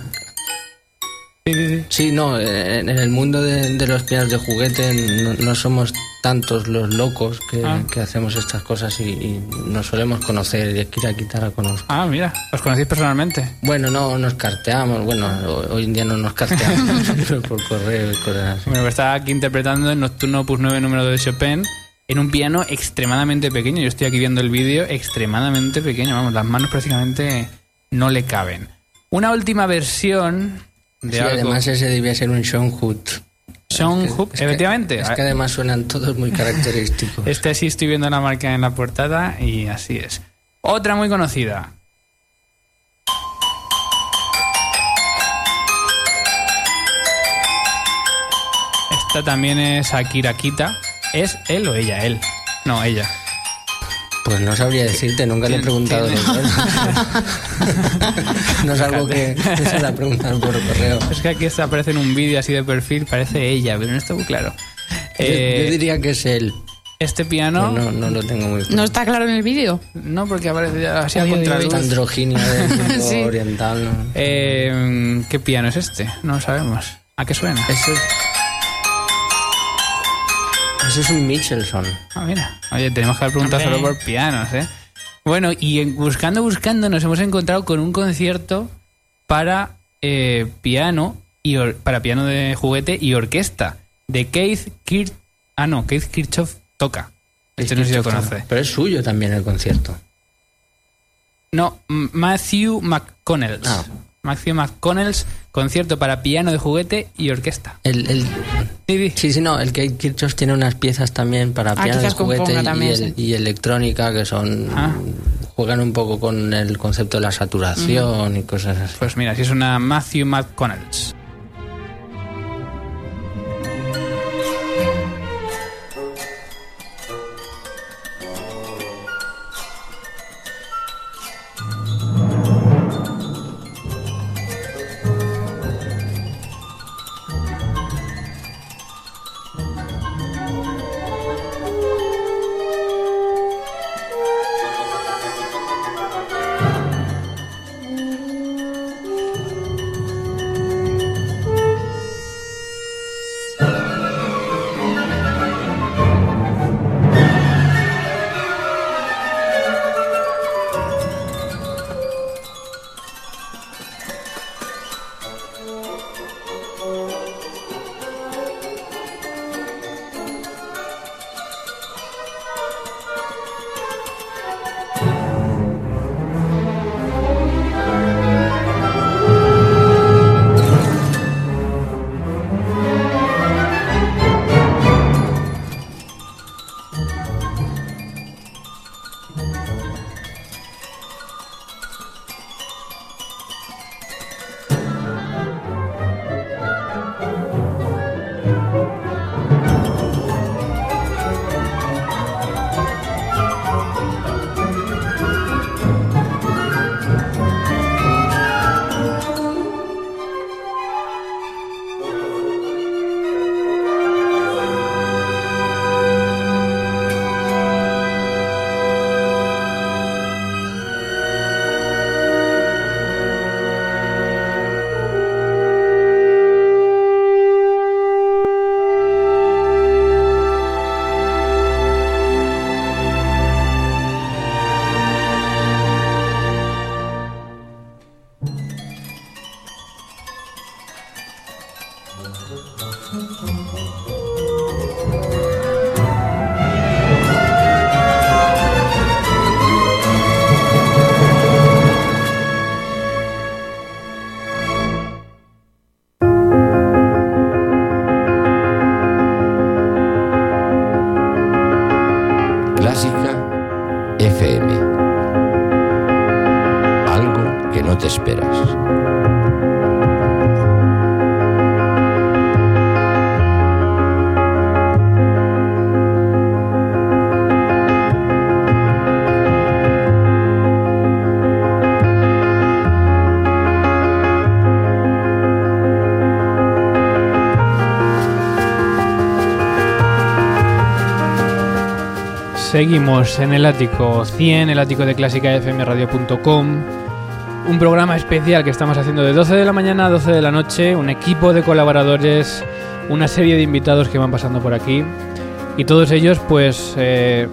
S3: Sí, sí, sí.
S8: Sí, no, en en el mundo de, de los pianos de juguete no, no somos tantos los locos que,
S3: Ah.
S8: que hacemos estas cosas y, y nos solemos conocer. Y Kira Kita la conozco.
S3: Ah, mira, ¿os conocéis personalmente?
S8: Bueno, no nos carteamos, bueno, ho- hoy en día no nos carteamos, (laughs) (laughs) pero por correo y cosas así.
S3: Bueno, pues está aquí interpretando el Nocturno Opus 9 número 2 de Chopin en un piano extremadamente pequeño. Yo estoy aquí viendo el vídeo extremadamente pequeño. Vamos, las manos prácticamente no le caben. Una última versión de
S8: Sí,
S3: algo.
S8: además ese debía ser un Sean Hood.
S3: Sean
S8: Es que-
S3: Hoop,
S8: es que-
S3: efectivamente.
S8: Es que además suenan todos muy (laughs) característicos.
S3: Este sí estoy viendo la marca en la portada y así es. Otra muy conocida. Esta también es Akira Kita. ¿Es él o ella? Él. No, ella.
S8: Pues no sabría decirte, nunca le he preguntado. (laughs) no es algo que se la preguntan por correo.
S3: Es que aquí aparece en un vídeo así de perfil, parece ella, pero no está muy claro.
S8: Yo-
S3: Eh,
S8: yo diría que es él.
S3: Este piano...
S8: pero no, no lo tengo muy claro.
S9: ¿No está claro en el vídeo?
S3: No, porque aparece así a contraluz.
S8: Androginia del (laughs) mundo
S9: Sí.
S8: oriental. ¿no?
S3: Eh, ¿Qué piano es este? No lo sabemos. ¿A qué suena?
S8: Eso es, eso es un Michelson.
S3: Ah, mira. Oye, tenemos que haber preguntado solo por pianos, ¿eh? Bueno, y en- buscando, buscando, nos hemos encontrado con un concierto para eh, piano y or- para piano de juguete y orquesta de Keith Kirch. Ah, no, Keith Kirchhoff toca. Este no sé si lo conoce.
S8: Pero es suyo también el concierto.
S3: No, Matthew McConnell.
S8: Ah.
S3: Matthew McConnell's concierto para piano de juguete y orquesta.
S8: El, el-
S3: Sí, sí.
S8: sí, sí, no, el Kate Kirchhoff tiene unas piezas también para
S9: Ah,
S8: piano de juguete y,
S9: también,
S8: el-
S9: sí.
S8: y electrónica que son
S3: Ah.
S8: juegan un poco con el concepto de la saturación y cosas así.
S3: Pues mira, si es una Matthew McConnell's. Seguimos en el ático 100, el ático de clásicafmradio.com. Un programa especial que estamos haciendo de 12 de la mañana a 12 de la noche. Un equipo de colaboradores, una serie de invitados que van pasando por aquí. Y todos ellos, pues, eh,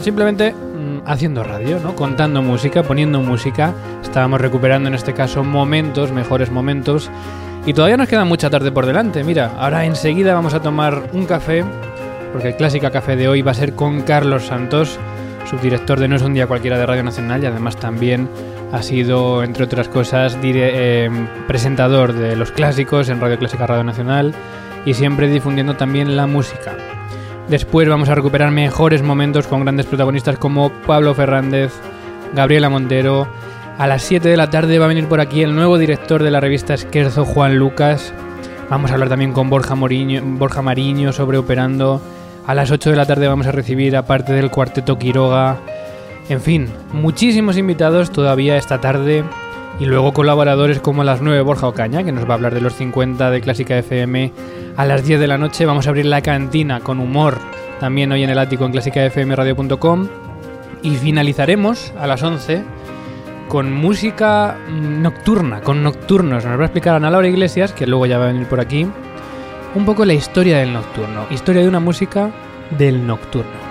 S3: simplemente mm, haciendo radio, ¿no? Contando música, poniendo música. Estábamos recuperando en este caso momentos, mejores momentos. Y todavía nos queda mucha tarde por delante. Mira, ahora enseguida vamos a tomar un café porque el Clásica Café de hoy va a ser con Carlos Santos, subdirector de No es un día cualquiera de Radio Nacional y además también ha sido, entre otras cosas, eh, presentador de los clásicos en Radio Clásica Radio Nacional y siempre difundiendo también la música. Después vamos a recuperar mejores momentos con grandes protagonistas como Pablo Fernández, Gabriela Montero. A las 7 de la tarde va a venir por aquí el nuevo director de la revista Esquerzo, Juan Lucas. Vamos a hablar también con Borja, Borja Mariño sobre Operando a las 8 de la tarde vamos a recibir, aparte del cuarteto Quiroga, en fin, muchísimos invitados todavía esta tarde y luego colaboradores como a las 9 Borja Ocaña, que nos va a hablar de los 50 de Clásica FM. A las 10 de la noche vamos a abrir la cantina con humor, también hoy en el ático en clásicafmradio.com. Y finalizaremos a las 11 con música nocturna, con nocturnos. Nos va a explicar Ana Laura Iglesias, que luego ya va a venir por aquí un poco la historia del nocturno, historia de una música del nocturno.